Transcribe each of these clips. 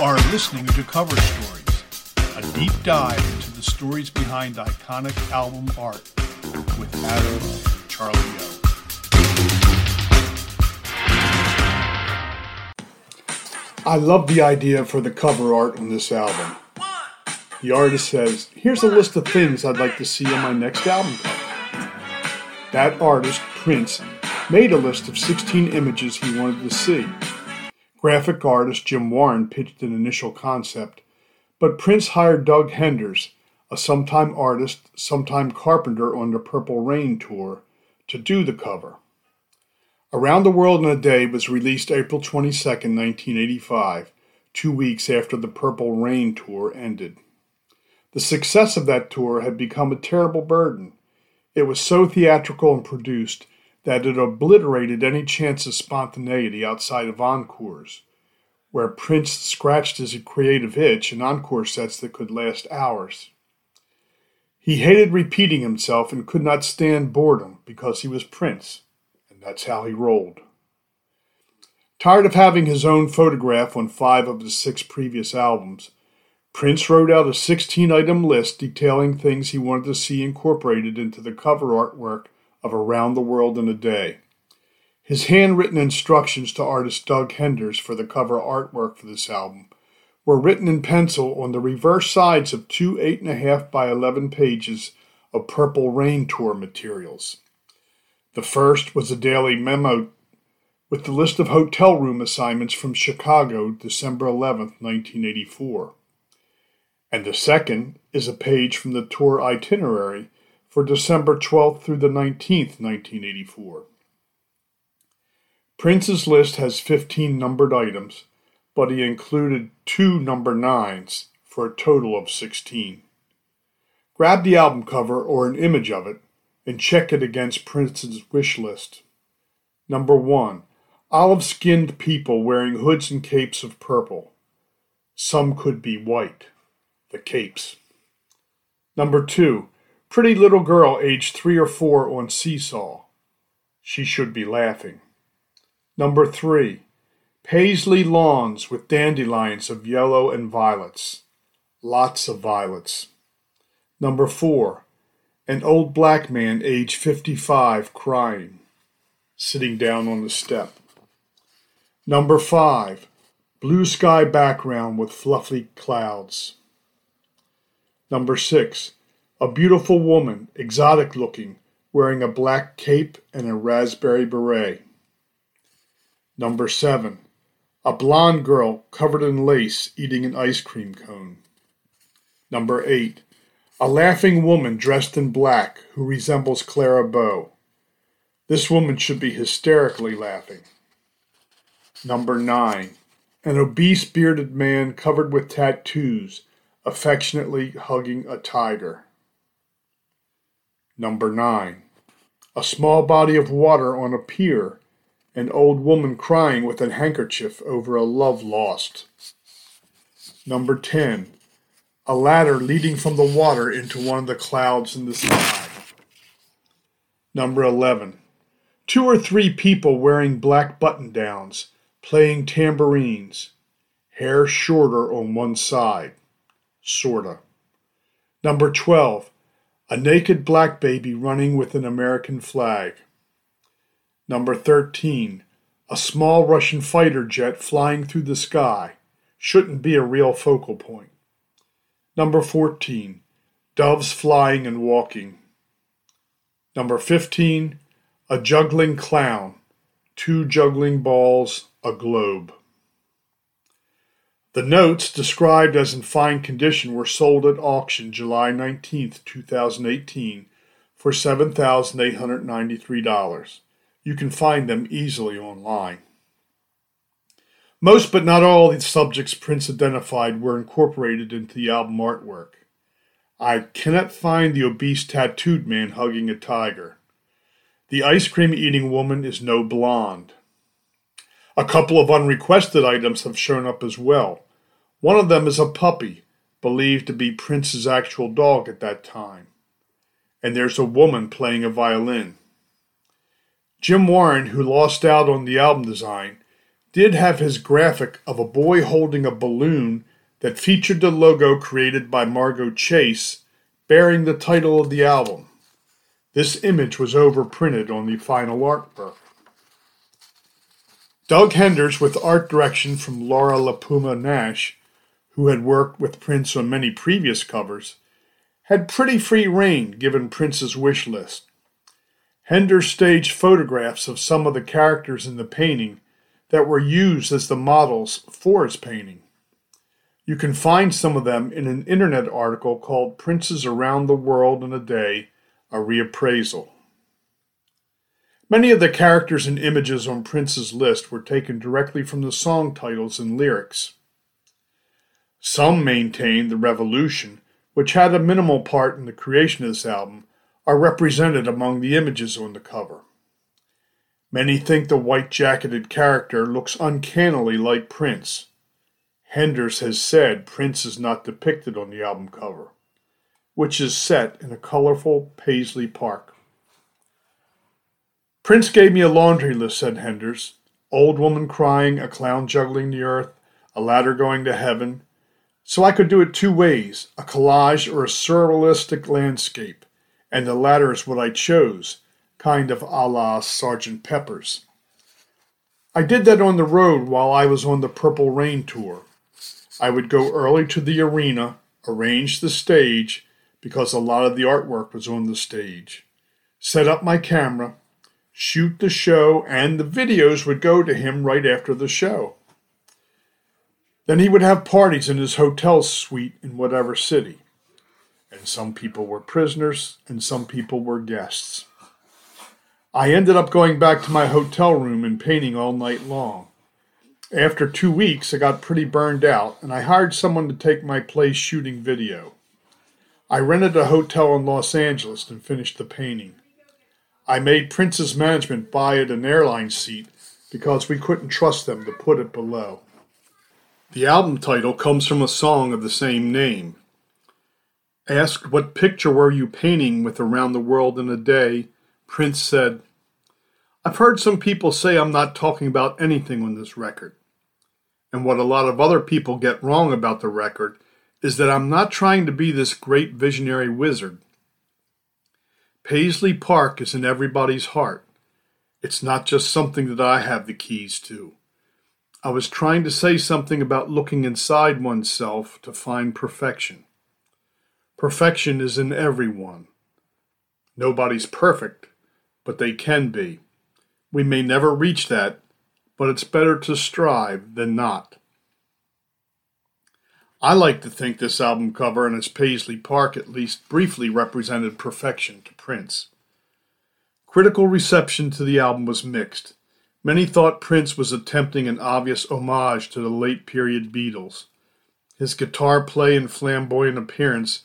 are listening to Cover Stories, a deep dive into the stories behind iconic album art with Adam Charlie O. I love the idea for the cover art on this album. The artist says, Here's a list of things I'd like to see on my next album cover. That artist, Prince, made a list of 16 images he wanted to see. Graphic artist Jim Warren pitched an initial concept, but Prince hired Doug Henders, a sometime artist, sometime carpenter on the Purple Rain tour, to do the cover. Around the World in a Day was released April 22, 1985, two weeks after the Purple Rain tour ended. The success of that tour had become a terrible burden. It was so theatrical and produced that it obliterated any chance of spontaneity outside of encores, where Prince scratched his creative itch in encore sets that could last hours. He hated repeating himself and could not stand boredom because he was Prince, and that's how he rolled. Tired of having his own photograph on five of the six previous albums, Prince wrote out a 16 item list detailing things he wanted to see incorporated into the cover artwork of Around the World in a Day. His handwritten instructions to artist Doug Henders for the cover artwork for this album were written in pencil on the reverse sides of two 8.5 by 11 pages of Purple Rain Tour materials. The first was a daily memo with the list of hotel room assignments from Chicago, December 11, 1984. And the second is a page from the tour itinerary for December 12th through the 19th, 1984. Prince's list has 15 numbered items, but he included two number nines for a total of 16. Grab the album cover or an image of it and check it against Prince's wish list. Number 1. Olive skinned people wearing hoods and capes of purple. Some could be white. The capes. Number 2. Pretty little girl aged three or four on seesaw. She should be laughing. Number three, paisley lawns with dandelions of yellow and violets. Lots of violets. Number four, an old black man aged 55 crying, sitting down on the step. Number five, blue sky background with fluffy clouds. Number six, a beautiful woman, exotic looking, wearing a black cape and a raspberry beret. Number 7. A blonde girl covered in lace eating an ice cream cone. Number 8. A laughing woman dressed in black who resembles Clara Bow. This woman should be hysterically laughing. Number 9. An obese bearded man covered with tattoos, affectionately hugging a tiger. Number 9. A small body of water on a pier, an old woman crying with a handkerchief over a love lost. Number 10. A ladder leading from the water into one of the clouds in the sky. Number 11. Two or three people wearing black button downs, playing tambourines, hair shorter on one side. Sorta. Number 12 a naked black baby running with an American flag. Number 13. A small Russian fighter jet flying through the sky. Shouldn't be a real focal point. Number 14. Doves flying and walking. Number 15. A juggling clown. Two juggling balls, a globe. The notes, described as in fine condition, were sold at auction July 19, 2018 for $7,893. You can find them easily online. Most but not all the subjects Prince identified were incorporated into the album artwork. I cannot find the obese tattooed man hugging a tiger. The ice cream eating woman is no blonde. A couple of unrequested items have shown up as well. One of them is a puppy, believed to be Prince's actual dog at that time. And there's a woman playing a violin. Jim Warren, who lost out on the album design, did have his graphic of a boy holding a balloon that featured the logo created by Margot Chase bearing the title of the album. This image was overprinted on the final artwork. Doug Henders, with art direction from Laura LiPuma Nash, who had worked with Prince on many previous covers, had pretty free rein given Prince's wish list. Henders staged photographs of some of the characters in the painting that were used as the models for his painting. You can find some of them in an internet article called Princes Around the World in a Day, a reappraisal. Many of the characters and images on Prince's list were taken directly from the song titles and lyrics. Some maintain the revolution, which had a minimal part in the creation of this album, are represented among the images on the cover. Many think the white jacketed character looks uncannily like Prince. Henders has said Prince is not depicted on the album cover, which is set in a colorful Paisley Park. Prince gave me a laundry list, said Henders. Old woman crying, a clown juggling the earth, a ladder going to heaven. So I could do it two ways a collage or a surrealistic landscape and the latter is what I chose, kind of a la Sergeant Pepper's. I did that on the road while I was on the Purple Rain tour. I would go early to the arena, arrange the stage, because a lot of the artwork was on the stage, set up my camera, shoot the show, and the videos would go to him right after the show. Then he would have parties in his hotel suite in whatever city and some people were prisoners, and some people were guests. I ended up going back to my hotel room and painting all night long. After two weeks, I got pretty burned out, and I hired someone to take my place shooting video. I rented a hotel in Los Angeles and finished the painting. I made Prince's management buy it an airline seat because we couldn't trust them to put it below. The album title comes from a song of the same name. Asked what picture were you painting with Around the World in a Day, Prince said, I've heard some people say I'm not talking about anything on this record. And what a lot of other people get wrong about the record is that I'm not trying to be this great visionary wizard. Paisley Park is in everybody's heart. It's not just something that I have the keys to. I was trying to say something about looking inside oneself to find perfection. Perfection is in everyone. Nobody's perfect, but they can be. We may never reach that, but it's better to strive than not. I like to think this album cover and its Paisley Park at least briefly represented perfection to Prince. Critical reception to the album was mixed. Many thought Prince was attempting an obvious homage to the late period Beatles. His guitar play and flamboyant appearance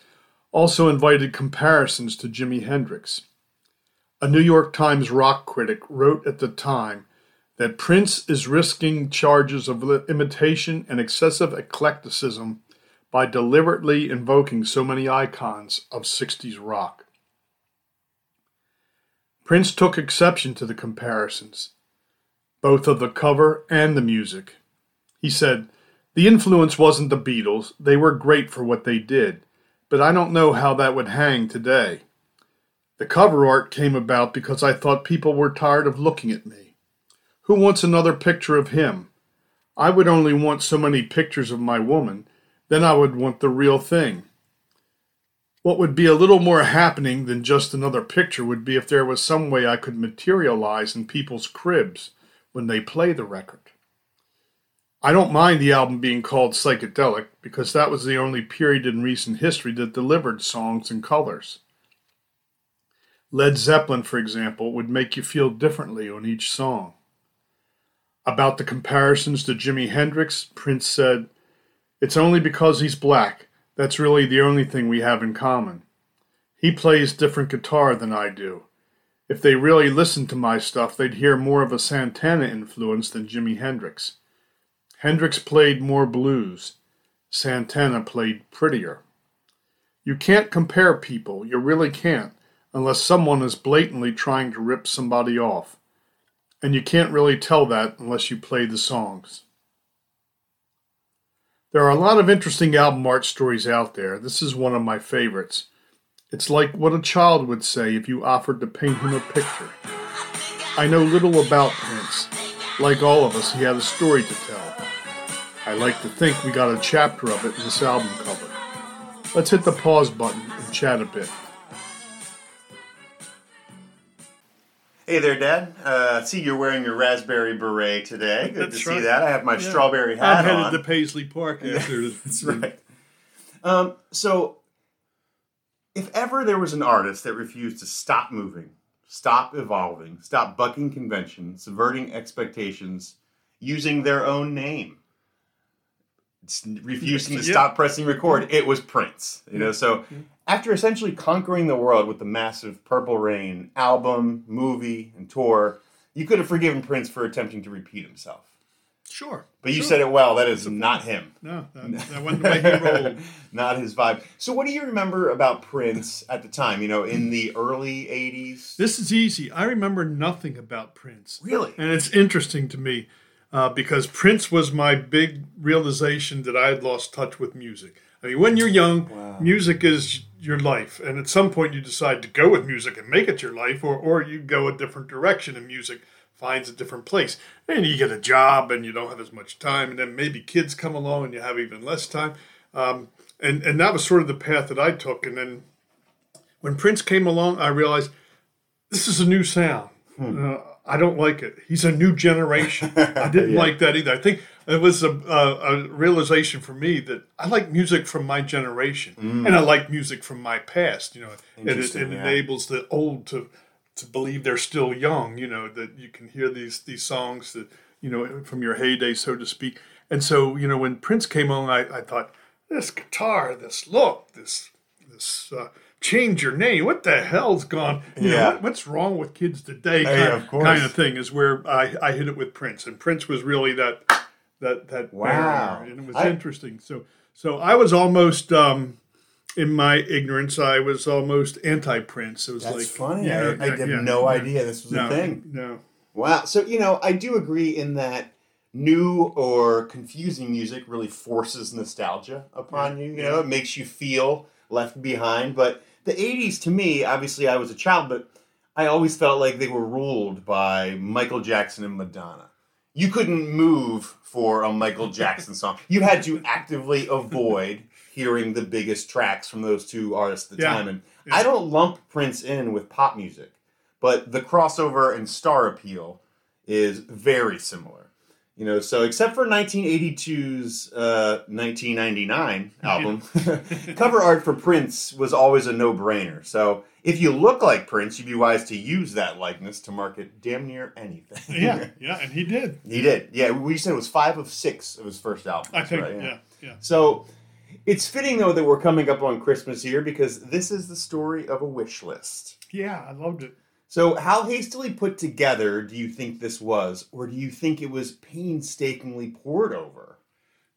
also invited comparisons to Jimi Hendrix. A New York Times rock critic wrote at the time that Prince is risking charges of imitation and excessive eclecticism by deliberately invoking so many icons of 60s rock. Prince took exception to the comparisons, both of the cover and the music. He said, The influence wasn't the Beatles, they were great for what they did but I don't know how that would hang today. The cover art came about because I thought people were tired of looking at me. Who wants another picture of him? I would only want so many pictures of my woman, then I would want the real thing. What would be a little more happening than just another picture would be if there was some way I could materialize in people's cribs when they play the record. I don't mind the album being called psychedelic because that was the only period in recent history that delivered songs and colors. Led Zeppelin, for example, would make you feel differently on each song. About the comparisons to Jimi Hendrix, Prince said, It's only because he's black. That's really the only thing we have in common. He plays different guitar than I do. If they really listened to my stuff, they'd hear more of a Santana influence than Jimi Hendrix. Hendrix played more blues. Santana played prettier. You can't compare people, you really can't, unless someone is blatantly trying to rip somebody off. And you can't really tell that unless you play the songs. There are a lot of interesting album art stories out there. This is one of my favorites. It's like what a child would say if you offered to paint him a picture. I know little about Prince. Like all of us, he had a story to tell. I like to think we got a chapter of it in this album cover. Let's hit the pause button and chat a bit. Hey there, Dad. Uh, see, you're wearing your raspberry beret today. Good That's to right. see that. I have my Yeah. strawberry hat I'm headed on. to Paisley Park after That's right. Um, so, if ever there was an artist that refused to stop moving, stop evolving, stop bucking convention, subverting expectations, using their own name, refusing to Yeah. stop pressing record, it was Prince. You know, so mm-hmm. after essentially conquering the world with the massive Purple Rain album, movie, and tour, you could have forgiven Prince for attempting to repeat himself. Sure. But you sure. said it well. That is not him. No, that, that wasn't the way he rolled. Not his vibe. So, what do you remember about Prince at the time? You know, in the early '80s. This is easy. I remember nothing about Prince. Really? And it's interesting to me uh, because Prince was my big realization that I had lost touch with music. I mean, when you're young, music is your life. And at some point, you decide to go with music and make it your life, or, or you go a different direction and music finds a different place. And you get a job and you don't have as much time. And then maybe kids come along and you have even less time. Um, and, and that was sort of the path that I took. And then when Prince came along, I realized this is a new sound. Uh, I don't like it. He's a new generation. I didn't like that either. I think it was a, a, a realization for me that I like music from my generation, and I like music from my past. You know, and it, it yeah. enables the old to to believe they're still young. You know that you can hear these these songs that you know from your heyday, so to speak. And so you know when Prince came on, I, I thought this guitar, this look, this this uh, change your name. What the hell's gone? You know, Yeah. what, what's wrong with kids today? Yeah, kind, of course. kind of thing is where I, I hit it with Prince, and Prince was really that that that Wow. barrier, and it was I- interesting. So so I was almost. Um, in my ignorance, I was almost anti-Prince. It was That's like, funny. yeah, I, I had yeah, no yeah. idea this was No, a thing. no, Wow. So you know, I do agree in that new or confusing music really forces nostalgia upon you. You know, it makes you feel left behind. But the '80s, to me, obviously, I was a child, but I always felt like they were ruled by Michael Jackson and Madonna. You couldn't move for a Michael Jackson song. You had to actively avoid hearing the biggest tracks from those two artists at the Yeah. time. And I don't lump Prince in with pop music, but the crossover and star appeal is very similar. You know, so except for 1982's uh, 1999 album, cover art for Prince was always a no-brainer. So if you look like Prince, you'd be wise to use that likeness to market damn near anything. yeah, yeah, and he did. he did. Yeah, we said it was five of six of his first album. I think, yeah, yeah. So it's fitting though that we're coming up on Christmas here because this is the story of a wish list. Yeah, I loved it. So, how hastily put together do you think this was, or do you think it was painstakingly poured over?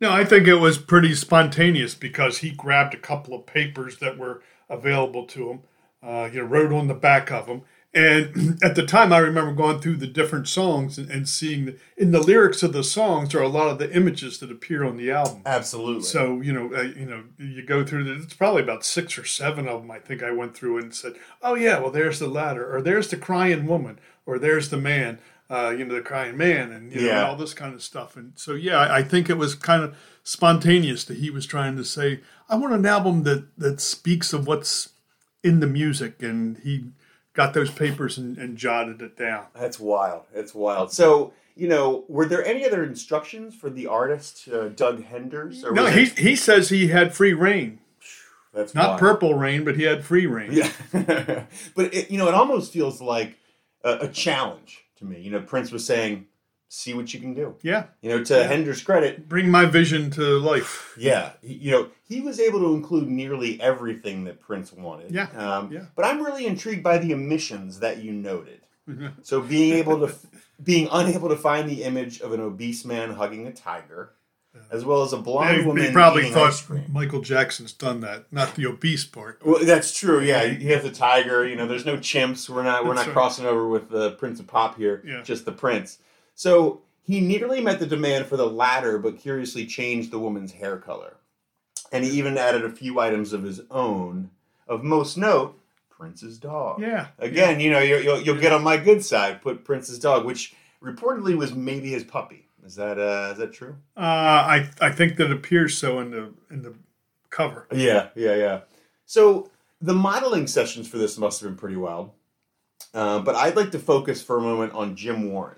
No, I think it was pretty spontaneous because he grabbed a couple of papers that were available to him. Uh, you know, wrote on the back of them. And at the time, I remember going through the different songs and, and seeing that in the lyrics of the songs are a lot of the images that appear on the album. Absolutely. So you know, uh, you know, you go through. The, it's probably about six or seven of them. I think I went through and said, "Oh yeah, well there's the ladder, or there's the crying woman, or there's the man." Uh, you know, the crying man, and you know, Yeah. all this kind of stuff. And so, yeah, I, I think it was kind of spontaneous that he was trying to say, "I want an album that that speaks of what's in the music," and he got those papers and, and jotted it down. That's wild. That's wild. So, you know, were there any other instructions for the artist, uh, Doug Henders? Or No, he it- he says he had free rein, that's not wild. purple rain, but he had free rein. Yeah, but it, you know, it almost feels like a, a challenge to me. You know, Prince was saying, "See what you can do." yeah. You know, to Henders' credit, bring my vision to life. yeah, you know, he was able to include nearly everything that Prince wanted. Yeah, um, yeah. But I'm really intrigued by the omissions that you noted. so being able to, being unable to find the image of an obese man hugging a tiger. as well as a blonde He, woman he probably thought. Michael Jackson's done that, not the obese part. Well, that's true. Yeah, you have the tiger. You know, there's no chimps. We're not. We're That's not right. crossing over with the Prince of Pop here. Yeah. Just the Prince. So he nearly met the demand for the latter, but curiously changed the woman's hair color, and he even added a few items of his own. Of most note, Prince's dog. Yeah. Again, you know, you'll, you'll, you'll get on my good side. Put Prince's dog, which reportedly was maybe his puppy. Is that uh, is that true? Uh, I I think that appears so in the in the cover. Yeah, yeah, yeah. So the modeling sessions for this must have been pretty wild. Uh, but I'd like to focus for a moment on Jim Warren.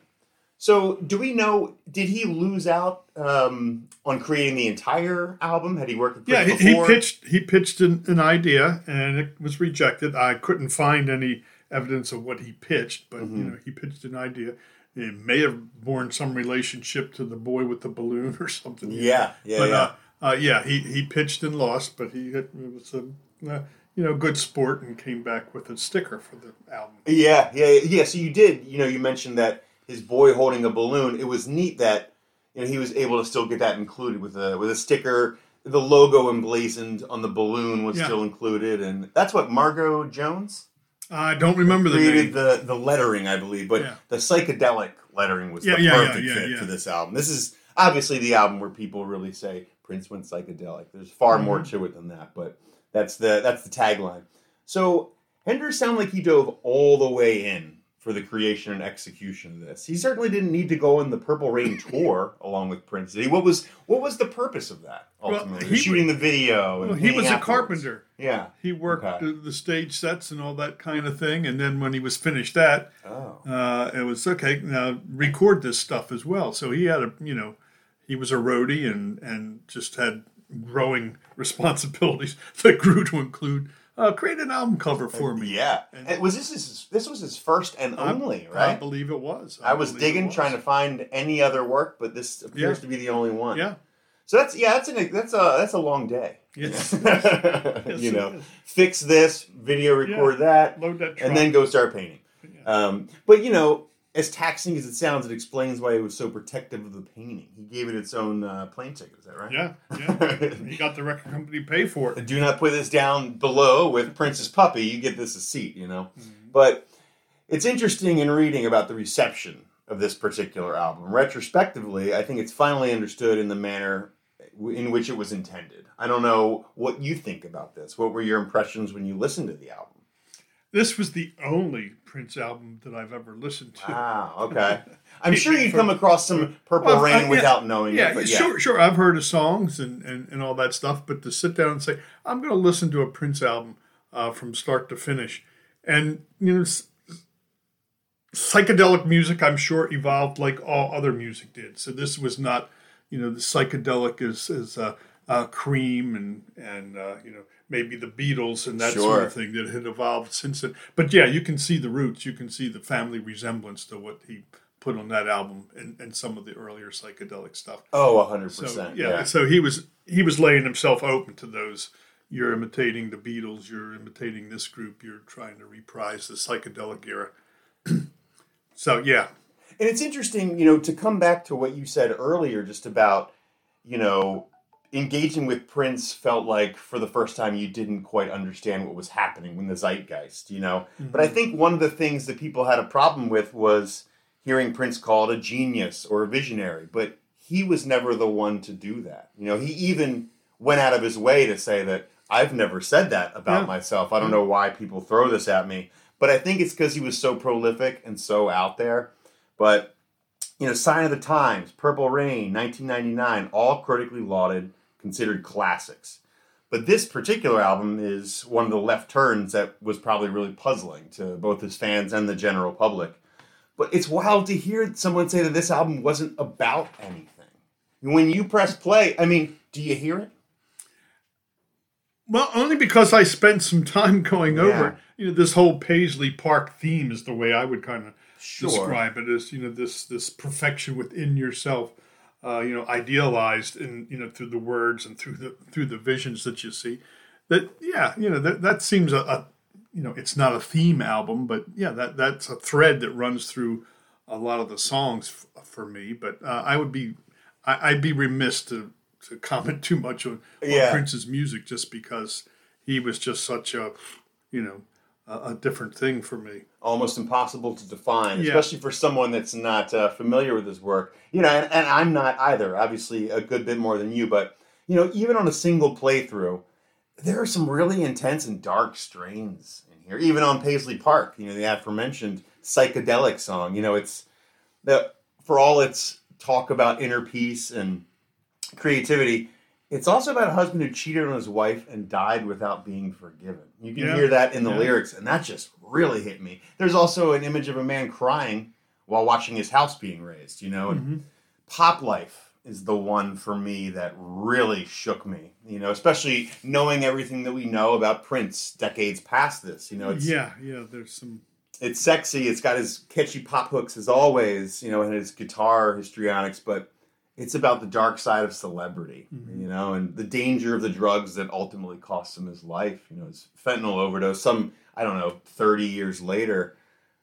So, do we know? Did he lose out um, on creating the entire album? Had he worked with Yeah, he, he pitched he pitched an, an idea and it was rejected. I couldn't find any evidence of what he pitched, but Mm-hmm. you know he pitched an idea. It may have borne some relationship to the boy with the balloon or something. Yeah, yeah, but yeah. Uh, uh, yeah, he, he pitched and lost, but he it was a uh, you know good sport and came back with a sticker for the album. Yeah, yeah, yeah. So you did, you know, you mentioned that his boy holding a balloon. It was neat that you know he was able to still get that included with a with a sticker. The logo emblazoned on the balloon was Yeah. still included, and that's what Margot Jones I don't remember the created name. the the lettering, I believe, but Yeah. the psychedelic lettering was Yeah, the perfect fit for this album. This is obviously the album where people really say Prince went psychedelic. There's far Mm-hmm. more to it than that, but that's the that's the tagline. So Henders sounded like he dove all the way in for the creation and execution of this. He certainly didn't need to go on the Purple Rain tour along with Prince. Did he? What was what was the purpose of that Well, ultimately? he Shooting the video. And Well, he was painting a carpenter. Yeah. He worked Okay. the, the stage sets and all that kind of thing, and then when he was finished that, Oh. uh, it was okay. Now record this stuff as well. So he had a you know, he was a roadie and and just had growing responsibilities that grew to include uh, create an album cover for me. Yeah. And- And was this his, this was his first and only, I right? I believe it was. I, was digging was. trying to find any other work, but this appears Yeah. to be the only one. Yeah. So that's yeah, that's an that's a that's a long day. Yes. you know, fix this, video record that, Load that. and then go start painting. Um, but you know, as taxing as it sounds, it explains why he was so protective of the painting. He gave it its own uh, plane ticket. Is that right? Yeah, yeah. he got the record company to pay for it. do not put this down below with Prince's puppy. You get this a seat, you know. Mm-hmm. But it's interesting in reading about the reception of this particular album. Retrospectively, I think it's finally understood in the manner in which it was intended. I don't know what you think about this. What were your impressions when you listened to the album? This was the only Prince album that I've ever listened to. Wow, okay. I'm sure you'd come across some Purple Well, Rain I- yeah, without knowing yeah, it. But yeah, sure, sure. I've heard of songs and, and, and all that stuff, but to sit down and say, I'm going to listen to a Prince album uh, from start to finish, and you know, psychedelic music, I'm sure evolved like all other music did. So this was not, you know, the psychedelic is is uh, uh, Cream and and uh, you know maybe the Beatles and that sort of thing that had evolved since then. But yeah, you can see the roots. You can see the family resemblance to what he put on that album and, and some of the earlier psychedelic stuff. oh, hundred So percent. yeah, Yeah, so he was he was laying himself open to those. You're imitating the Beatles. You're imitating this group. You're trying to reprise the psychedelic era. so yeah, And it's interesting, you know, to come back to what you said earlier, just about, you know, engaging with Prince felt like for the first time you didn't quite understand what was happening when the zeitgeist, you know. But I mm-hmm. think one of the things that people had a problem with was hearing Prince called a genius or a visionary, but he was never the one to do that. You know, he even went out of his way to say that I've never said that about Yeah. myself. I don't mm-hmm. know why people throw this at me, but I think it's because he was so prolific and so out there. But you know, Sign of the Times, Purple Rain, 1999, all critically lauded, considered classics. But this particular album is one of the left turns that was probably really puzzling to both his fans and the general public. But it's wild to hear someone say that this album wasn't about anything. When you press play, I mean, do you hear it? well, only because I spent some time going Yeah. over. You know, this whole Paisley Park theme is the way I would kind of Sure. describe it as you know this this perfection within yourself. Uh, you know, idealized in you know through the words and through the through the visions that you see. That yeah, you know that that seems a, a you know it's not a theme album, but yeah, that that's a thread that runs through a lot of the songs f- for me. But uh, I would be I, would be remiss to, to comment too much on, on Yeah. Prince's music just because he was just such a, you know, a, different thing for me. almost impossible to define, Yeah. especially for someone that's not uh, familiar with his work. You know, and, and I'm not either. Obviously, a good bit more than you, but you know, even on a single playthrough, there are some really intense and dark strains in here. Even on Paisley Park, you know, the aforementioned psychedelic song. You know, it's the for all its talk about inner peace and creativity. It's also about a husband who cheated on his wife and died without being forgiven. You can Yeah. hear that in the Yeah. lyrics, and that just really hit me. There's also an image of a man crying while watching his house being razed, you know, and Mm-hmm. pop life is the one for me that really shook me, you know, especially knowing everything that we know about Prince decades past this. You know, it's yeah, yeah. There's some. it's sexy. It's got his catchy pop hooks as always, you know, and his guitar histrionics, but it's about the dark side of celebrity, Mm-hmm. you know, and the danger of the drugs that ultimately cost him his life. You know, his fentanyl overdose. Some I don't know, thirty years later.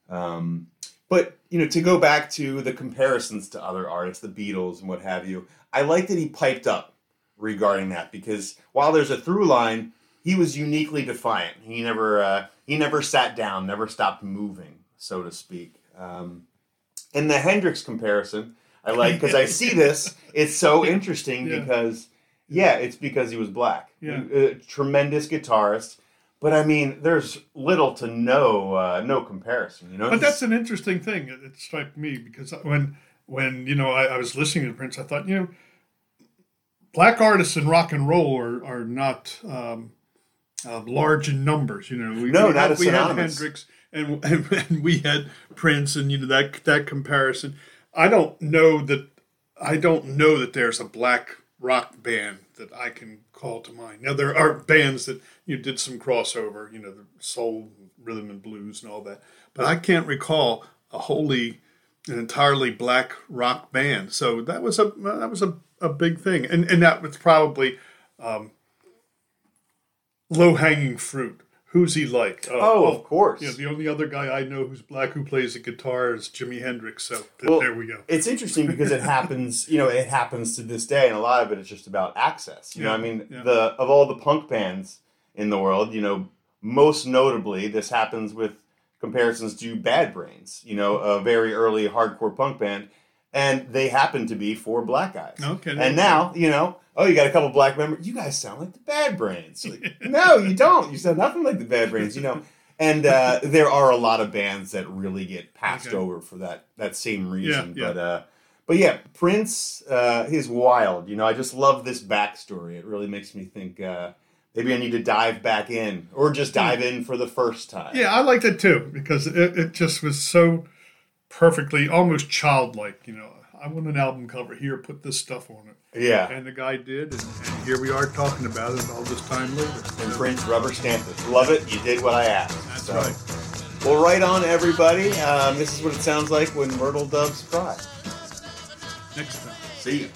Um, but you know, to go back to the comparisons to other artists, the Beatles and what have you, I like that he piped up regarding that because while there's a through line, he was uniquely defiant. He never uh, he never sat down, never stopped moving, so to speak. Um, and the Hendrix comparison, I like because I see this. It's so interesting Yeah. because yeah, it's because he was black. Yeah. A tremendous guitarist. But I mean, there's little to no uh, no comparison, you know. But that's an interesting thing. It, it struck me because when when you know I, I was listening to Prince, I thought you know black artists in rock and roll are are not um, uh, large in numbers. You know, we, No, we not had, as we had. Hendrix and, and and we had Prince, and you know that that comparison. I don't know that I don't know that there's a black rock band that I can call to mind. Now there are bands that you did some crossover, you know, the soul, rhythm and blues and all that, but I can't recall a wholly an entirely black rock band. So that was a that was a, a big thing, and and that was probably um, low hanging fruit. Who's he like? Uh, oh, of course. yeah, the only other guy I know who's black who plays the guitar is Jimi Hendrix. So th- Well, there we go. It's interesting because it happens, you know, it happens to this day, and a lot of it is just about access. You know, Yeah, I mean, yeah. the of all the punk bands in the world, you know, most notably, this happens with comparisons to Bad Brains. You know, a very early hardcore punk band, and they happen to be four black guys. Okay. And now, you know, oh, you got a couple black members. You guys sound like the Bad Brains. Like, no, you don't. You sound nothing like the Bad Brains. You know. And uh, there are a lot of bands that really get passed Okay. over for that that same reason. Yeah, yeah. But uh, but yeah, Prince uh, is wild. You know, I just love this backstory. It really makes me think uh, maybe I need to dive back in, or just dive in for the first time. Yeah, I liked it too because it, it just was so perfectly, almost childlike. You know, I want an album cover here, put this stuff on it, yeah. and the guy did, and, and here we are talking about it all this time later. And Prince rubber stamped it. Love it. You did what I asked. That's So, right. Well, right on, everybody. Um, this is what it sounds like when myrtle doves cry. Next time. See you.